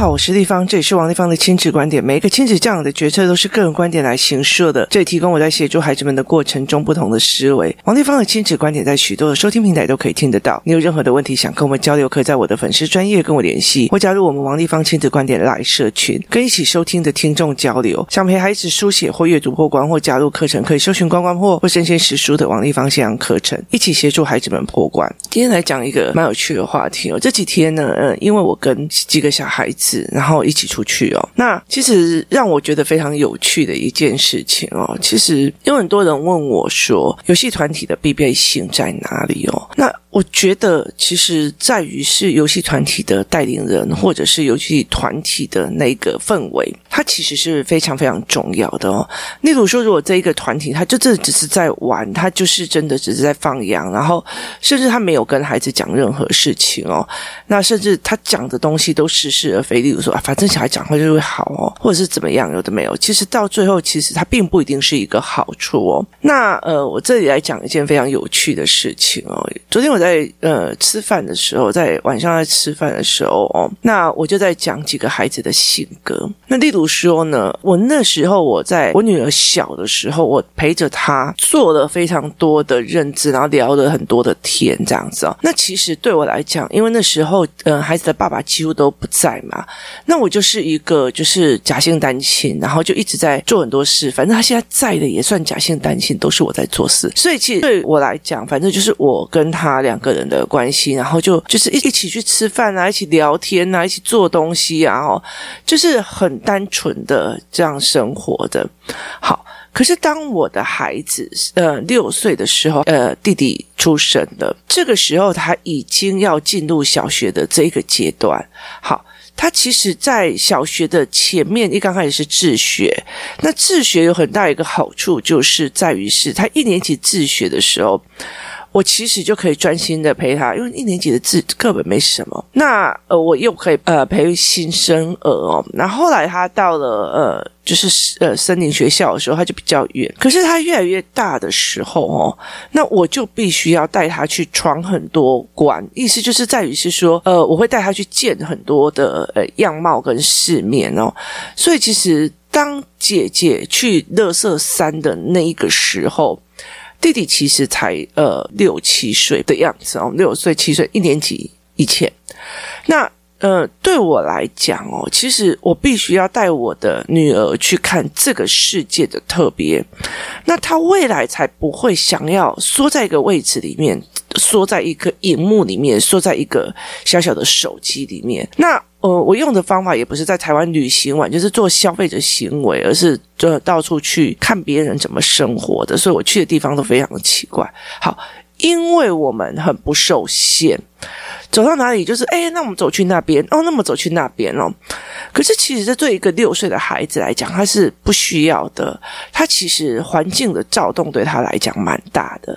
好，我是丽芳，这里是王立芳的亲子观点。每一个亲子教养的决策都是个人观点来形设的，这里提供我在协助孩子们的过程中不同的思维。王立芳的亲子观点在许多的收听平台都可以听得到。你有任何的问题想跟我们交流，可以在我的粉丝专业跟我联系，或加入我们王立芳亲子观点来社群，跟一起收听的听众交流。想陪孩子书写或阅读破关，或加入课程，可以搜寻关关破或生鲜识书的王立芳线上课程，一起协助孩子们破关。今天来讲一个蛮有趣的话题哦。这几天呢，嗯，因为我跟几个小孩子。然后一起出去哦。那其实让我觉得非常有趣的一件事情哦，其实有很多人问我说，游戏团体的必备性在哪里哦？那我觉得其实在于是游戏团体的带领人，或者是游戏团体的那个氛围，它其实是非常非常重要的哦。例如说，如果这一个团体，他就这只是在玩，他就是真的只是在放羊，然后甚至他没有跟孩子讲任何事情哦，那甚至他讲的东西都似是而非。例如说啊，反正小孩讲话就会好哦，或者是怎么样，有的没有。其实到最后，其实它并不一定是一个好处哦。那呃，我这里来讲一件非常有趣的事情哦。昨天我。在呃吃饭的时候，在晚上在吃饭的时候哦，那我就在讲几个孩子的性格。那例如说呢，我那时候我在我女儿小的时候，我陪着她做了非常多的认知，然后聊了很多的天，这样子哦。那其实对我来讲，因为那时候呃孩子的爸爸几乎都不在嘛，那我就是一个就是假性单亲，然后就一直在做很多事。反正他现在在的也算假性单亲，都是我在做事。所以其实对我来讲，反正就是我跟他两个人的关系，然后就就是一一起去吃饭啊，一起聊天啊，一起做东西啊，哦，就是很单纯的这样生活的。好，可是当我的孩子呃六岁的时候，呃弟弟出生了，这个时候他已经要进入小学的这一个阶段。好，他其实在小学的前面一刚开始是自学，那自学有很大一个好处，就是在于是他一年级自学的时候。我其实就可以专心的陪他，因为一年级的字课本没什么。那呃，我又可以呃陪新生儿哦。那后，来他到了呃，就是呃森林学校的时候，他就比较远。可是他越来越大的时候哦，那我就必须要带他去闯很多关。意思就是在于是说，呃，我会带他去见很多的呃样貌跟世面哦。所以其实当姐姐去垃圾山的那一个时候。弟弟其实才呃六七岁的样子哦，六岁七岁一年级以前，那呃对我来讲哦，其实我必须要带我的女儿去看这个世界的特别，那她未来才不会想要缩在一个位置里面，缩在一个荧幕里面，缩在一个小小的手机里面，那。呃，我用的方法也不是在台湾旅行玩，就是做消费者行为，而是就到处去看别人怎么生活的，所以我去的地方都非常的奇怪。好，因为我们很不受限。走到哪里就是哎，那我们走去那边哦，那么走去那边哦。可是其实这对一个六岁的孩子来讲，他是不需要的。他其实环境的躁动对他来讲蛮大的。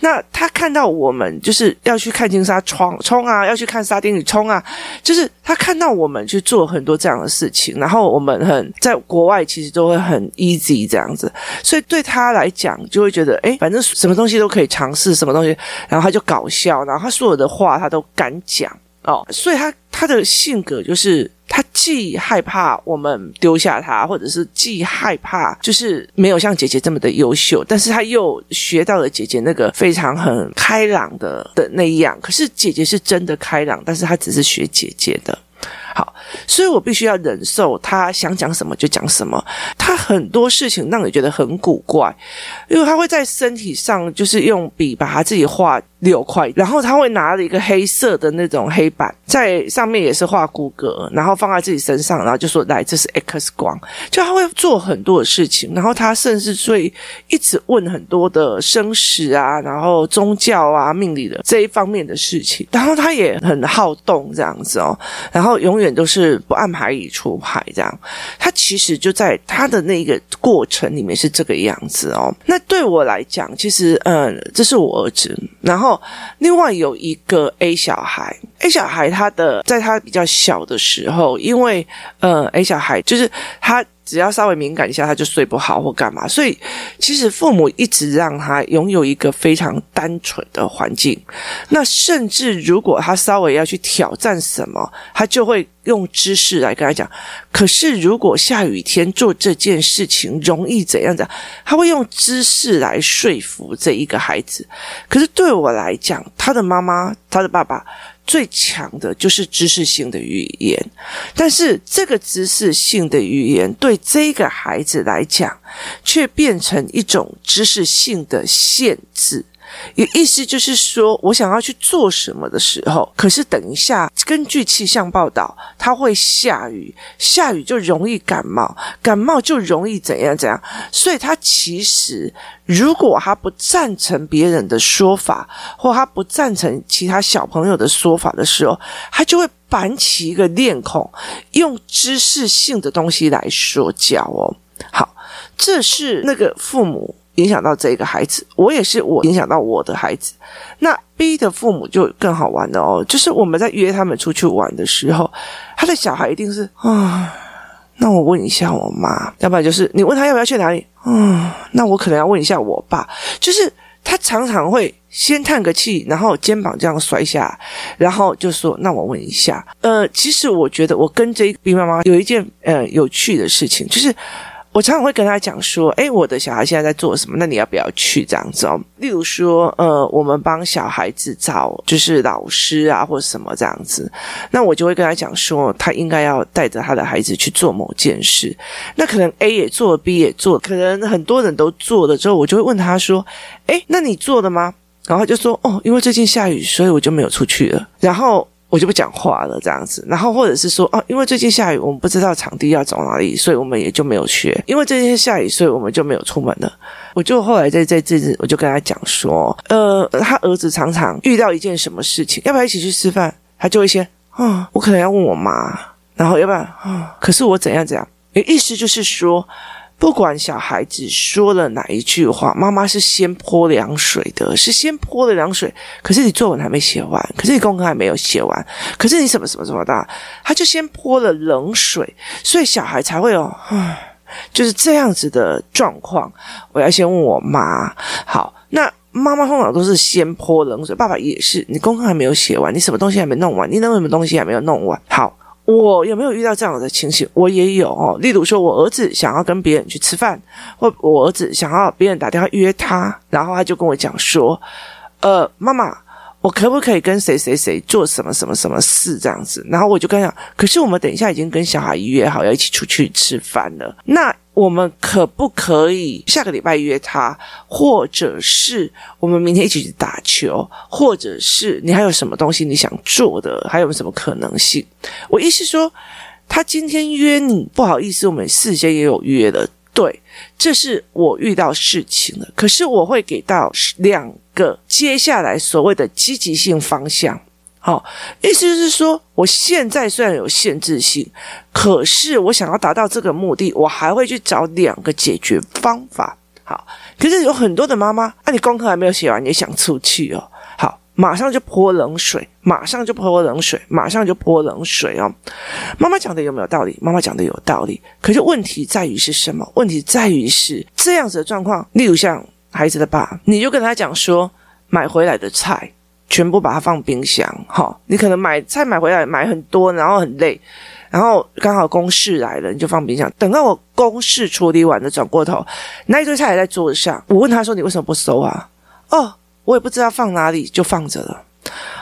那他看到我们就是要去看金沙冲冲啊，要去看沙丁鱼冲啊，就是他看到我们去做很多这样的事情，然后我们很在国外其实都会很 easy 这样子，所以对他来讲就会觉得哎，反正什么东西都可以尝试，什么东西，然后他就搞笑，然后他所有的话他都敢。讲哦，所以他他的性格就是，他既害怕我们丢下他，或者是既害怕就是没有像姐姐这么的优秀，但是他又学到了姐姐那个非常很开朗的的那样。可是姐姐是真的开朗，但是他只是学姐姐的。好，所以我必须要忍受他想讲什么就讲什么。他很多事情让你觉得很古怪，因为他会在身体上就是用笔把他自己画。六块，然后他会拿了一个黑色的那种黑板，在上面也是画骨骼，然后放在自己身上，然后就说：“来，这是 X 光。”就他会做很多的事情，然后他甚至会一直问很多的生死啊，然后宗教啊、命理的这一方面的事情。然后他也很好动这样子哦，然后永远都是不按牌理出牌这样。他其实就在他的那个过程里面是这个样子哦。那对我来讲，其实嗯，这是我儿子，然后。另外有一个 A 小孩，A 小孩他的在他比较小的时候，因为呃 A 小孩就是他只要稍微敏感一下，他就睡不好或干嘛。所以，其实父母一直让他拥有一个非常单纯的环境。那甚至如果他稍微要去挑战什么，他就会用知识来跟他讲。可是，如果下雨天做这件事情容易怎样怎样，他会用知识来说服这一个孩子。可是对我来讲，他的妈妈，他的爸爸。最强的就是知识性的语言，但是这个知识性的语言对这个孩子来讲，却变成一种知识性的限制。也意思就是说，我想要去做什么的时候，可是等一下，根据气象报道，它会下雨，下雨就容易感冒，感冒就容易怎样怎样。所以，他其实如果他不赞成别人的说法，或他不赞成其他小朋友的说法的时候，他就会板起一个面孔，用知识性的东西来说教哦。好，这是那个父母。影响到这个孩子，我也是我影响到我的孩子。那 B 的父母就更好玩了哦，就是我们在约他们出去玩的时候，他的小孩一定是啊，那我问一下我妈，要不然就是你问他要不要去哪里，嗯，那我可能要问一下我爸，就是他常常会先叹个气，然后肩膀这样摔下，然后就说那我问一下，呃，其实我觉得我跟这个 B 妈妈有一件呃有趣的事情，就是。我常常会跟他讲说，诶，我的小孩现在在做什么？那你要不要去这样子哦？例如说，呃，我们帮小孩子找就是老师啊，或者什么这样子。那我就会跟他讲说，他应该要带着他的孩子去做某件事。那可能 A 也做，B 也做，可能很多人都做了之后，我就会问他说，诶，那你做了吗？然后他就说，哦，因为最近下雨，所以我就没有出去了。然后。我就不讲话了，这样子。然后或者是说，哦，因为最近下雨，我们不知道场地要走哪里，所以我们也就没有学。因为最近下雨，所以我们就没有出门了。我就后来在在这次，我就跟他讲说，呃，他儿子常常遇到一件什么事情，要不要一起去吃饭？他就会先，啊、我可能要问我妈，然后要不然，啊、可是我怎样怎样？意思就是说。不管小孩子说了哪一句话，妈妈是先泼凉水的，是先泼了凉水。可是你作文还没写完，可是你功课还没有写完，可是你什么什么什么的，他就先泼了冷水，所以小孩才会有，啊，就是这样子的状况。我要先问我妈，好，那妈妈通常都是先泼冷水，爸爸也是，你功课还没有写完，你什么东西还没弄完，你那什么东西还没有弄完，好。我有没有遇到这样的情形？我也有哦。例如说，我儿子想要跟别人去吃饭，或我儿子想要别人打电话约他，然后他就跟我讲说：“呃，妈妈，我可不可以跟谁谁谁做什么什么什么事这样子？”然后我就跟他讲：“可是我们等一下已经跟小孩约好要一起出去吃饭了。”那我们可不可以下个礼拜约他，或者是我们明天一起去打球，或者是你还有什么东西你想做的，还有什么可能性？我意思说，他今天约你，不好意思，我们事先也有约了。对，这是我遇到事情了，可是我会给到两个接下来所谓的积极性方向。好，意思就是说，我现在虽然有限制性，可是我想要达到这个目的，我还会去找两个解决方法。好，可是有很多的妈妈，啊，你功课还没有写完，你想出去哦？好，马上就泼冷水，马上就泼冷水，马上就泼冷水哦。妈妈讲的有没有道理？妈妈讲的有道理，可是问题在于是什么？问题在于是这样子的状况，例如像孩子的爸，你就跟他讲说，买回来的菜。全部把它放冰箱，好，你可能买菜买回来买很多，然后很累，然后刚好公事来了，你就放冰箱。等到我公事处理完了，转过头，那一堆菜还在桌子上。我问他说：“你为什么不收啊？”哦，我也不知道放哪里，就放着了。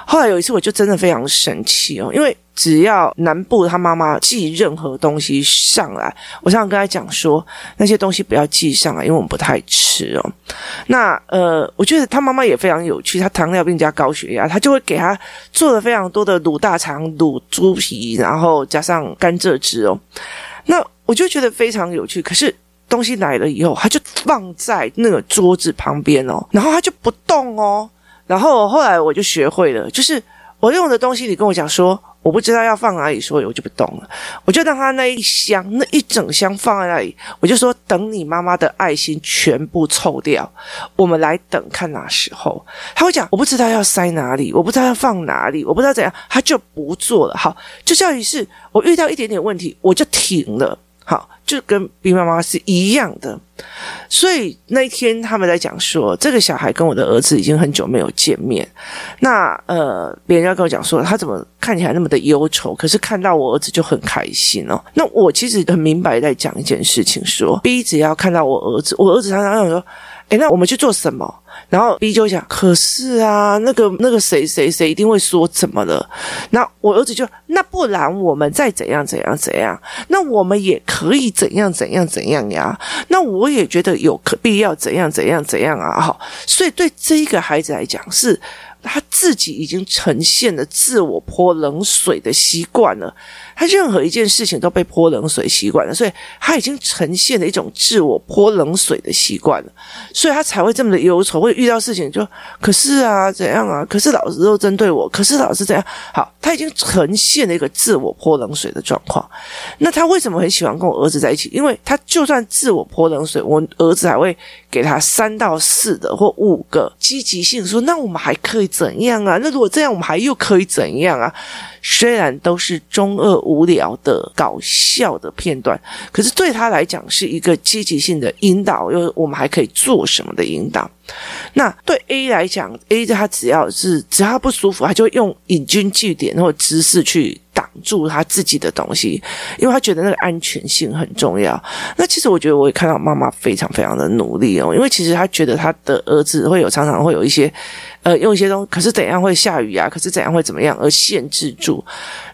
后来有一次，我就真的非常生气哦，因为。只要南部他妈妈寄任何东西上来，我常常跟他讲说，那些东西不要寄上来，因为我们不太吃哦。那呃，我觉得他妈妈也非常有趣，他糖尿病加高血压，他就会给他做了非常多的卤大肠、卤猪皮，然后加上甘蔗汁哦。那我就觉得非常有趣。可是东西来了以后，他就放在那个桌子旁边哦，然后他就不动哦。然后后来我就学会了，就是我用的东西，你跟我讲说。我不知道要放哪里，所以我就不动了。我就让他那一箱、那一整箱放在那里。我就说，等你妈妈的爱心全部臭掉，我们来等看哪时候。他会讲，我不知道要塞哪里，我不知道要放哪里，我不知道怎样，他就不做了。好，就像于是，我遇到一点点问题，我就停了。好，就跟 B 妈妈是一样的。所以那一天他们在讲说，这个小孩跟我的儿子已经很久没有见面。那呃，别人要跟我讲说，他怎么看起来那么的忧愁？可是看到我儿子就很开心哦。那我其实很明白在讲一件事情说，说 B 只要看到我儿子，我儿子常常说。诶，那我们去做什么？然后 B 就讲，可是啊，那个那个谁谁谁一定会说怎么了？那我儿子就，那不然我们再怎样怎样怎样？那我们也可以怎样怎样怎样呀？那我也觉得有可必要怎样怎样怎样啊？哈，所以对这一个孩子来讲是。他自己已经呈现了自我泼冷水的习惯了，他任何一件事情都被泼冷水习惯了，所以他已经呈现了一种自我泼冷水的习惯了，所以他才会这么的忧愁，会遇到事情就可是啊怎样啊，可是老师都针对我，可是老师怎样？好，他已经呈现了一个自我泼冷水的状况。那他为什么很喜欢跟我儿子在一起？因为他就算自我泼冷水，我儿子还会给他三到四的或五个积极性，说那我们还可以。怎样啊？那如果这样，我们还又可以怎样啊？虽然都是中二无聊的搞笑的片段，可是对他来讲是一个积极性的引导，又我们还可以做什么的引导？那对 A 来讲，A 他只要是只要他不舒服，他就用引经据典或者知识去挡住他自己的东西，因为他觉得那个安全性很重要。那其实我觉得我也看到妈妈非常非常的努力哦，因为其实他觉得他的儿子会有常常会有一些。呃，用一些东西，可是怎样会下雨啊？可是怎样会怎么样而限制住？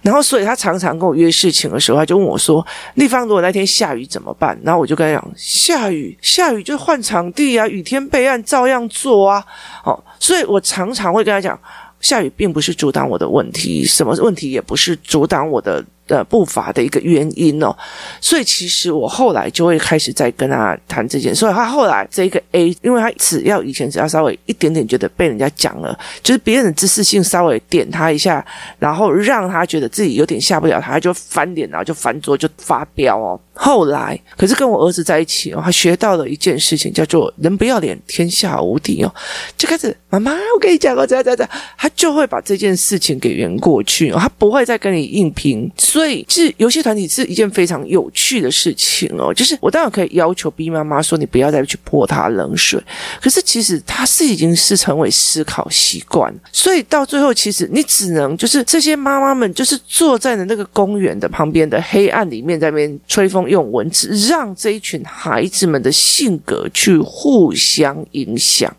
然后，所以他常常跟我约事情的时候，他就问我说：“丽芳，如果那天下雨怎么办？”然后我就跟他讲：“下雨，下雨就换场地啊，雨天备案照样做啊。”哦，所以我常常会跟他讲，下雨并不是阻挡我的问题，什么问题也不是阻挡我的。的步伐的一个原因哦，所以其实我后来就会开始在跟他谈这件事。所以他后来这个 A，因为他只要以前只要稍微一点点觉得被人家讲了，就是别人的知识性稍微点他一下，然后让他觉得自己有点下不了台，他就翻脸，然后就翻桌就发飙哦。后来可是跟我儿子在一起哦，他学到了一件事情，叫做人不要脸，天下无敌哦。就开始妈妈，我跟你讲过，这样这样这样，他就会把这件事情给圆过去哦，他不会再跟你硬拼。所以，是游戏团体是一件非常有趣的事情哦。就是我当然可以要求 B 妈妈说，你不要再去泼他冷水。可是其实他是已经是成为思考习惯，所以到最后，其实你只能就是这些妈妈们，就是坐在了那个公园的旁边的黑暗里面，在那边吹风，用文字让这一群孩子们的性格去互相影响，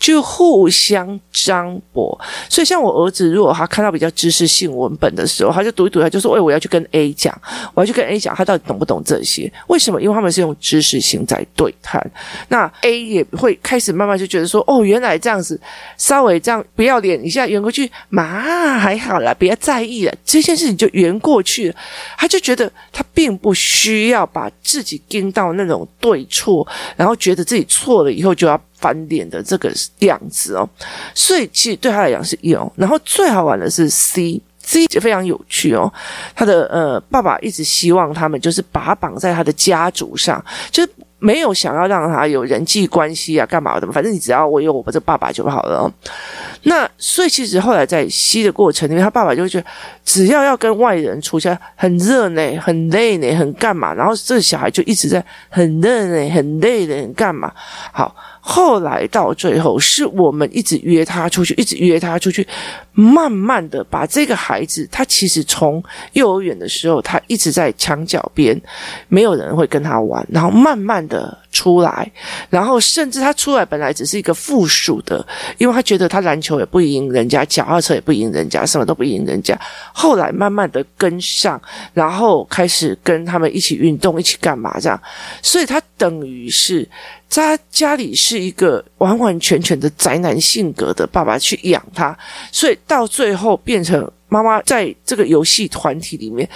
去互相张博。所以，像我儿子，如果他看到比较知识性文本的时候，他就读一读，他就说：“哎。”我我要去跟 A 讲，我要去跟 A 讲，他到底懂不懂这些？为什么？因为他们是用知识性在对谈。那 A 也会开始慢慢就觉得说：“哦，原来这样子，稍微这样不要脸一下圆过去，嘛还好啦，不要在意了，这件事情就圆过去了。”他就觉得他并不需要把自己盯到那种对错，然后觉得自己错了以后就要翻脸的这个样子哦。所以其实对他来讲是有。然后最好玩的是 C。这就非常有趣哦，他的呃爸爸一直希望他们就是把他绑在他的家族上，就是没有想要让他有人际关系啊，干嘛的？反正你只要我有我这爸爸就好了哦。那所以其实后来在吸的过程里面，他爸爸就会觉得，只要要跟外人出去，很热呢，很累呢，很干嘛？然后这小孩就一直在很热呢，很累的，很干嘛？好。后来到最后，是我们一直约他出去，一直约他出去，慢慢的把这个孩子，他其实从幼儿园的时候，他一直在墙角边，没有人会跟他玩，然后慢慢的。出来，然后甚至他出来本来只是一个附属的，因为他觉得他篮球也不赢人家，脚踏车也不赢人家，什么都不赢人家。后来慢慢的跟上，然后开始跟他们一起运动，一起干嘛这样。所以他等于是他家里是一个完完全全的宅男性格的爸爸去养他，所以到最后变成。妈妈在这个游戏团体里面，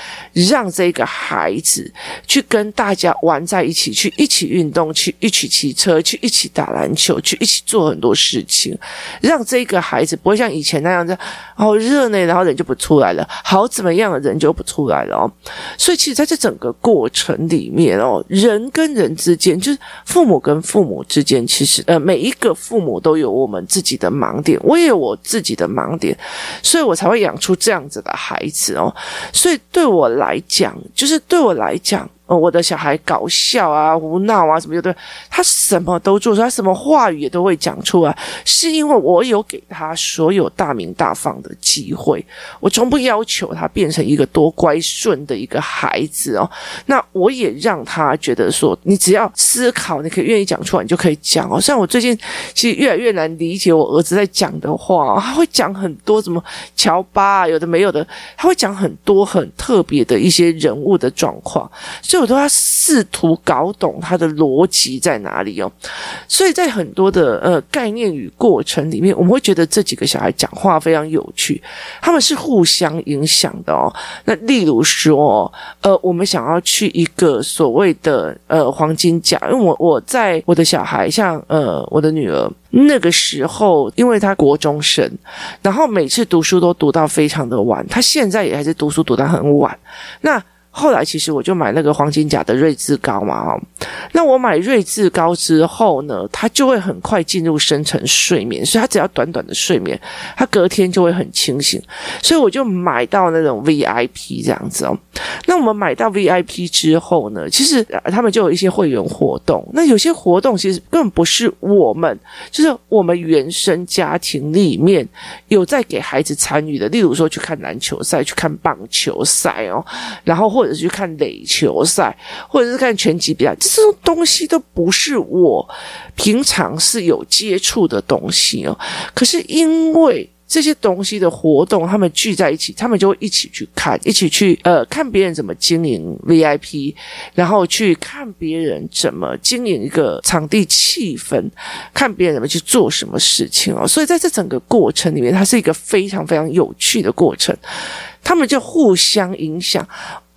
让这个孩子去跟大家玩在一起，去一起运动，去一起骑车，去一起打篮球，去一起做很多事情，让这个孩子不会像以前那样子，好热呢，然后人就不出来了，好怎么样的人就不出来了哦。所以其实在这整个过程里面哦，人跟人之间，就是父母跟父母之间，其实呃，每一个父母都有我们自己的盲点，我也有我自己的盲点，所以我才会养出。这样子的孩子哦，所以对我来讲，就是对我来讲，我的小孩搞笑啊、胡闹啊什么的，他什么都做出，他什么话语也都会讲出来，是因为我有给他所有大鸣大放的机会。我从不要求他变成一个多乖顺的一个孩子哦，那我也让他觉得说，你只要思考，你可以愿意讲出来，你就可以讲哦。像我最近其实越来越难理解我儿子在讲的话，他会讲很多什么乔巴啊，有的没有的，他会讲很多很特别的一些人物的状况，所以我都要试图搞懂他的逻辑在哪里哦。所以在很多的呃概念与过程里面，我们会觉得这几个小孩讲话非常有趣，他们是互相影响的哦。那例如说，呃，我们想要去一个所谓的呃黄金甲，因为我我在我的小孩像呃我的女儿那个时候，因为她国中生，然后每次读书都读到非常的晚，她现在也还是读书读到很晚，那。后来其实我就买那个黄金甲的瑞智高嘛，哈，那我买睿智膏之后呢，他就会很快进入深层睡眠，所以他只要短短的睡眠，他隔天就会很清醒，所以我就买到那种 VIP 这样子哦。那我们买到 VIP 之后呢，其实他们就有一些会员活动，那有些活动其实根本不是我们，就是我们原生家庭里面有在给孩子参与的，例如说去看篮球赛、去看棒球赛哦，然后或或者是去看垒球赛，或者是看拳击比赛，这种东西都不是我平常是有接触的东西哦。可是因为这些东西的活动，他们聚在一起，他们就会一起去看，一起去呃看别人怎么经营 VIP，然后去看别人怎么经营一个场地气氛，看别人怎么去做什么事情哦。所以在这整个过程里面，它是一个非常非常有趣的过程，他们就互相影响。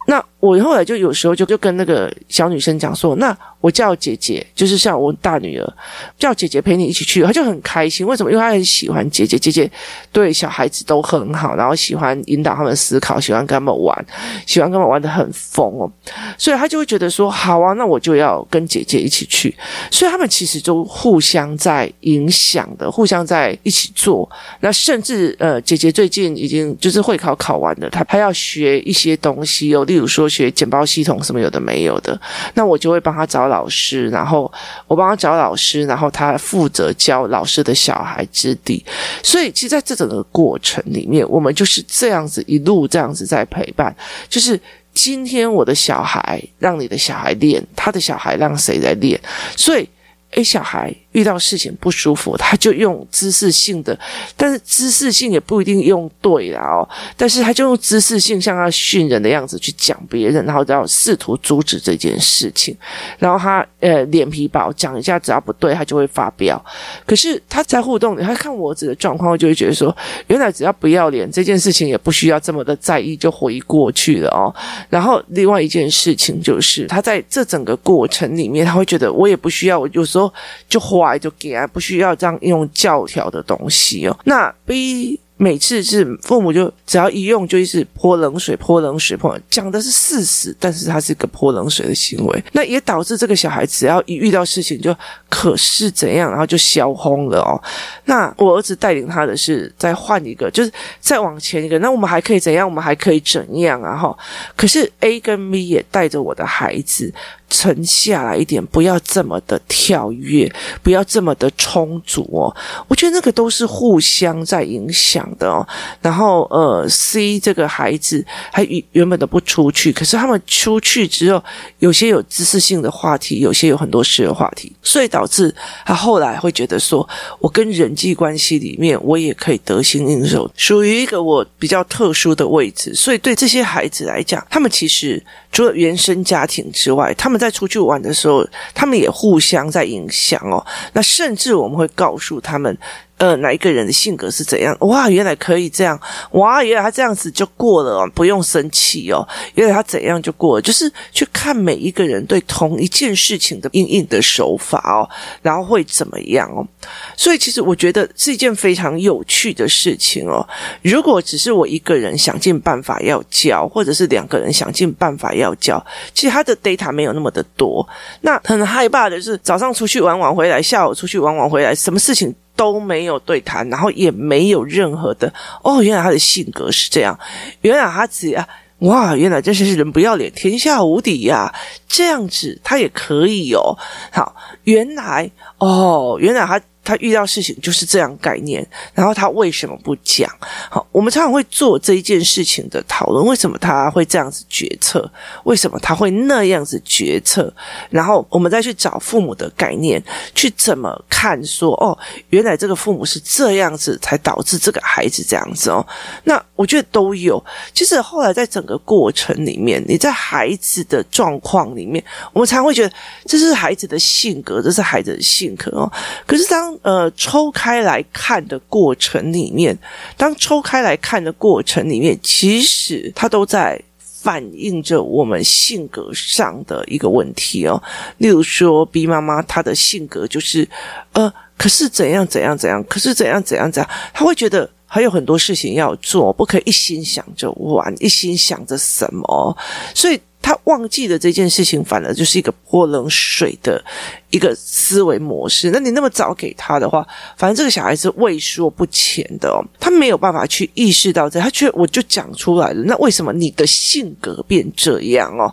那我后来就有时候就就跟那个小女生讲说，那我叫姐姐，就是像我大女儿叫姐姐陪你一起去，她就很开心。为什么？因为她很喜欢姐姐，姐姐对小孩子都很好，然后喜欢引导他们思考，喜欢跟他们玩，喜欢跟他们玩的很疯哦。所以她就会觉得说，好啊，那我就要跟姐姐一起去。所以他们其实都互相在影响的，互相在一起做。那甚至呃，姐姐最近已经就是会考考完了，她还要学一些东西哦。例如说学简报系统什么有的没有的，那我就会帮他找老老师，然后我帮他找老师，然后他负责教老师的小孩之地。所以其实在这整个过程里面，我们就是这样子一路这样子在陪伴，就是今天我的小孩让你的小孩练，他的小孩让谁来练，所以。诶，小孩遇到事情不舒服，他就用知识性的，但是知识性也不一定用对了哦。但是他就用知识性，像他训人的样子去讲别人，然后要试图阻止这件事情。然后他呃脸皮薄，讲一下只要不对，他就会发飙。可是他在互动里，他看我儿子的状况，就会觉得说，原来只要不要脸，这件事情也不需要这么的在意，就回过去了哦。然后另外一件事情就是，他在这整个过程里面，他会觉得我也不需要，我有时候。就就给啊，不需要这样用教条的东西哦。那 B。每次是父母就只要一用就一直泼冷水，泼冷水，泼讲的是事实，但是他是一个泼冷水的行为，那也导致这个小孩只要一遇到事情就可是怎样，然后就消轰了哦。那我儿子带领他的是再换一个，就是再往前一个，那我们还可以怎样？我们还可以怎样啊？哈，可是 A 跟 B 也带着我的孩子沉下来一点，不要这么的跳跃，不要这么的充足哦。我觉得那个都是互相在影响。的哦，然后呃，C 这个孩子还原本都不出去，可是他们出去之后，有些有知识性的话题，有些有很多事的话题，所以导致他后来会觉得说，我跟人际关系里面，我也可以得心应手，属于一个我比较特殊的位置，所以对这些孩子来讲，他们其实除了原生家庭之外，他们在出去玩的时候，他们也互相在影响哦。那甚至我们会告诉他们。呃，哪一个人的性格是怎样？哇，原来可以这样！哇，原来他这样子就过了哦，不用生气哦。原来他怎样就过了，就是去看每一个人对同一件事情的因应的手法哦，然后会怎么样哦。所以，其实我觉得是一件非常有趣的事情哦。如果只是我一个人想尽办法要教，或者是两个人想尽办法要教，其实他的 data 没有那么的多。那很害怕的是，早上出去玩玩回来，下午出去玩玩回来，什么事情？都没有对谈，然后也没有任何的哦，原来他的性格是这样，原来他只要哇，原来真是人不要脸，天下无敌呀！这样子他也可以哦。好，原来哦，原来他。他遇到事情就是这样概念，然后他为什么不讲？好，我们常常会做这一件事情的讨论，为什么他会这样子决策？为什么他会那样子决策？然后我们再去找父母的概念，去怎么看说？哦，原来这个父母是这样子，才导致这个孩子这样子哦。那我觉得都有。其实后来在整个过程里面，你在孩子的状况里面，我们常会觉得这是孩子的性格，这是孩子的性格哦。可是当呃，抽开来看的过程里面，当抽开来看的过程里面，其实它都在反映着我们性格上的一个问题哦。例如说，B 妈妈她的性格就是，呃，可是怎样怎样怎样，可是怎样怎样怎样，她会觉得还有很多事情要做，不可以一心想着玩，一心想着什么，所以。他忘记了这件事情，反而就是一个泼冷水的一个思维模式。那你那么早给他的话，反正这个小孩子畏缩不前的哦，他没有办法去意识到这，他觉得我就讲出来了，那为什么你的性格变这样哦？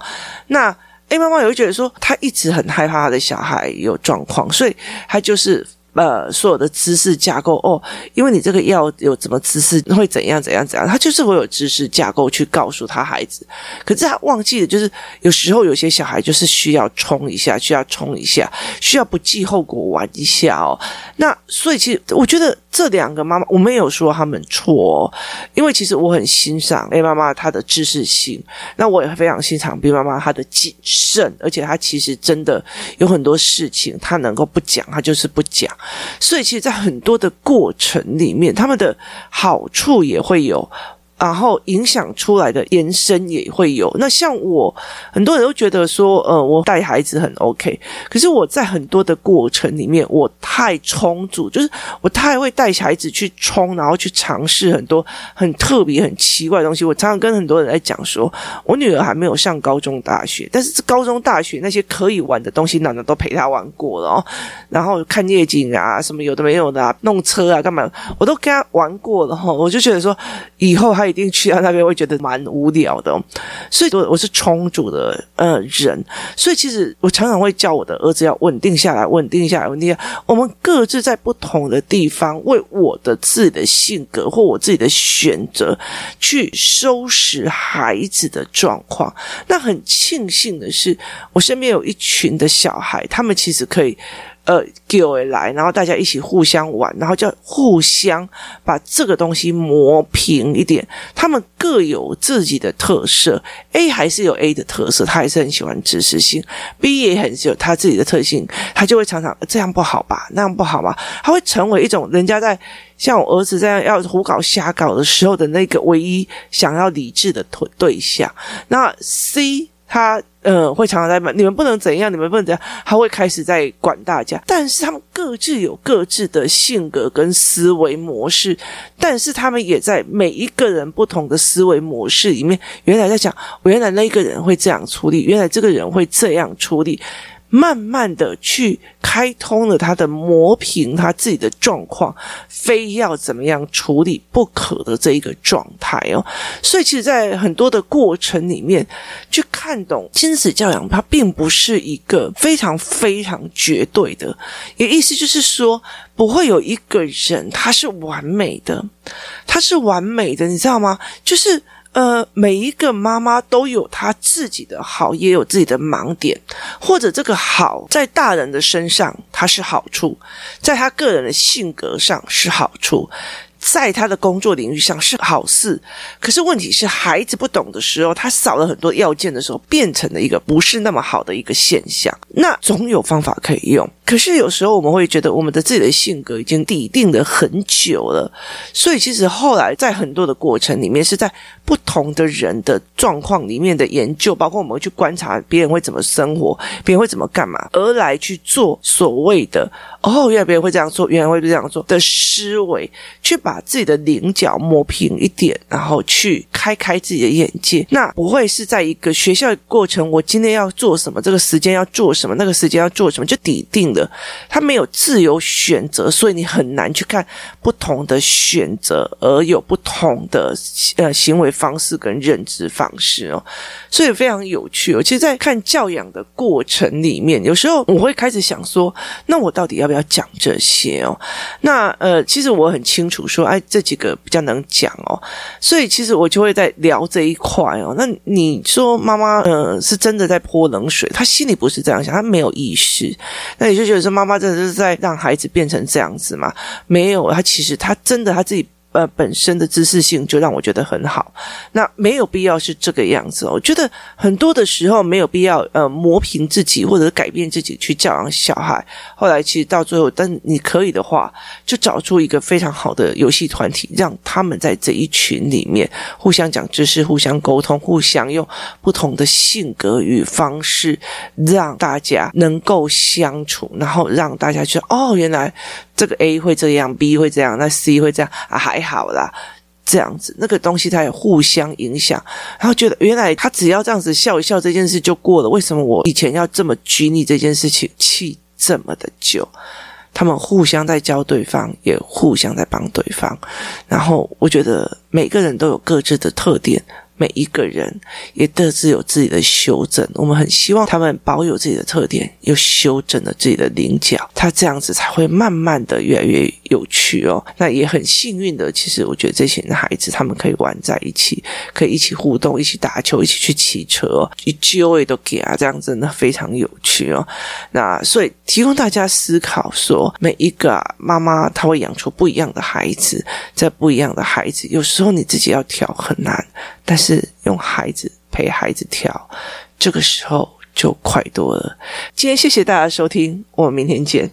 那 A 妈妈也会觉得说，他一直很害怕他的小孩有状况，所以他就是。呃，所有的知识架构哦，因为你这个要有怎么知识会怎样怎样怎样，他就是会有知识架构去告诉他孩子，可是他忘记了，就是有时候有些小孩就是需要冲一下，需要冲一下，需要不计后果玩一下哦。那所以其实我觉得这两个妈妈，我没有说他们错，因为其实我很欣赏 A 妈妈她的知识性，那我也非常欣赏 B 妈妈她的谨慎，而且她其实真的有很多事情她能够不讲，她就是不讲。所以，其实，在很多的过程里面，他们的好处也会有。然后影响出来的延伸也会有。那像我，很多人都觉得说，呃，我带孩子很 OK。可是我在很多的过程里面，我太充足，就是我太会带孩子去冲，然后去尝试很多很特别、很奇怪的东西。我常常跟很多人在讲说，我女儿还没有上高中、大学，但是这高中、大学那些可以玩的东西，奶奶都陪她玩过了哦。然后看夜景啊，什么有的没有的啊，弄车啊，干嘛，我都跟她玩过了哈。我就觉得说，以后还。一定去到那边会觉得蛮无聊的，所以我我是充足的呃人，所以其实我常常会叫我的儿子要稳定下来，稳定下来，稳定下。我们各自在不同的地方，为我的自己的性格或我自己的选择去收拾孩子的状况。那很庆幸的是，我身边有一群的小孩，他们其实可以。呃，给我来，然后大家一起互相玩，然后就互相把这个东西磨平一点。他们各有自己的特色，A 还是有 A 的特色，他还是很喜欢知识性；B 也很有他自己的特性，他就会常常这样不好吧，那样不好吧，他会成为一种人家在像我儿子这样要胡搞瞎搞的时候的那个唯一想要理智的对对象。那 C。他呃会常常在问你们不能怎样，你们不能怎样，他会开始在管大家。但是他们各自有各自的性格跟思维模式，但是他们也在每一个人不同的思维模式里面，原来在讲，原来那个人会这样处理，原来这个人会这样处理。慢慢的去开通了他的磨平他自己的状况，非要怎么样处理不可的这一个状态哦。所以其实，在很多的过程里面，去看懂亲子教养，它并不是一个非常非常绝对的。也意思就是说，不会有一个人他是完美的，他是完美的，你知道吗？就是。呃，每一个妈妈都有她自己的好，也有自己的盲点，或者这个好在大人的身上它是好处，在他个人的性格上是好处。在他的工作领域上是好事，可是问题是孩子不懂的时候，他少了很多要件的时候，变成了一个不是那么好的一个现象。那总有方法可以用，可是有时候我们会觉得我们的自己的性格已经底定了很久了，所以其实后来在很多的过程里面，是在不同的人的状况里面的研究，包括我们去观察别人会怎么生活，别人会怎么干嘛，而来去做所谓的哦，原来别人会这样做，原来会这样做的思维，去把。把自己的棱角磨平一点，然后去开开自己的眼界。那不会是在一个学校过程，我今天要做什么，这个时间要做什么，那个时间要做什么，就底定了。他没有自由选择，所以你很难去看不同的选择，而有不同的呃行为方式跟认知方式哦。所以非常有趣哦。其实，在看教养的过程里面，有时候我会开始想说，那我到底要不要讲这些哦？那呃，其实我很清楚说，哎，这几个比较能讲哦。所以其实我就会在聊这一块哦。那你说妈妈呃是真的在泼冷水，她心里不是这样想，她没有意识。那你就觉得说妈妈真的是在让孩子变成这样子吗？没有，她其实她真的她自己。呃，本身的知识性就让我觉得很好，那没有必要是这个样子哦。我觉得很多的时候没有必要呃磨平自己或者改变自己去教养小孩。后来其实到最后，但你可以的话，就找出一个非常好的游戏团体，让他们在这一群里面互相讲知识、互相沟通、互相用不同的性格与方式，让大家能够相处，然后让大家觉得哦，原来。这个 A 会这样，B 会这样，那 C 会这样啊，还好啦，这样子那个东西它也互相影响，然后觉得原来他只要这样子笑一笑，这件事就过了。为什么我以前要这么拘泥这件事情，气这么的久？他们互相在教对方，也互相在帮对方。然后我觉得每个人都有各自的特点。每一个人也各自有自己的修正，我们很希望他们保有自己的特点，又修正了自己的棱角，他这样子才会慢慢的越来越有趣哦。那也很幸运的，其实我觉得这些孩子他们可以玩在一起，可以一起互动，一起打球，一起去骑车，一揪也都给啊，这样真的非常有趣哦。那所以提供大家思考说，每一个妈妈她会养出不一样的孩子，在不一样的孩子，有时候你自己要挑很难，但是。用孩子陪孩子调，这个时候就快多了。今天谢谢大家收听，我们明天见。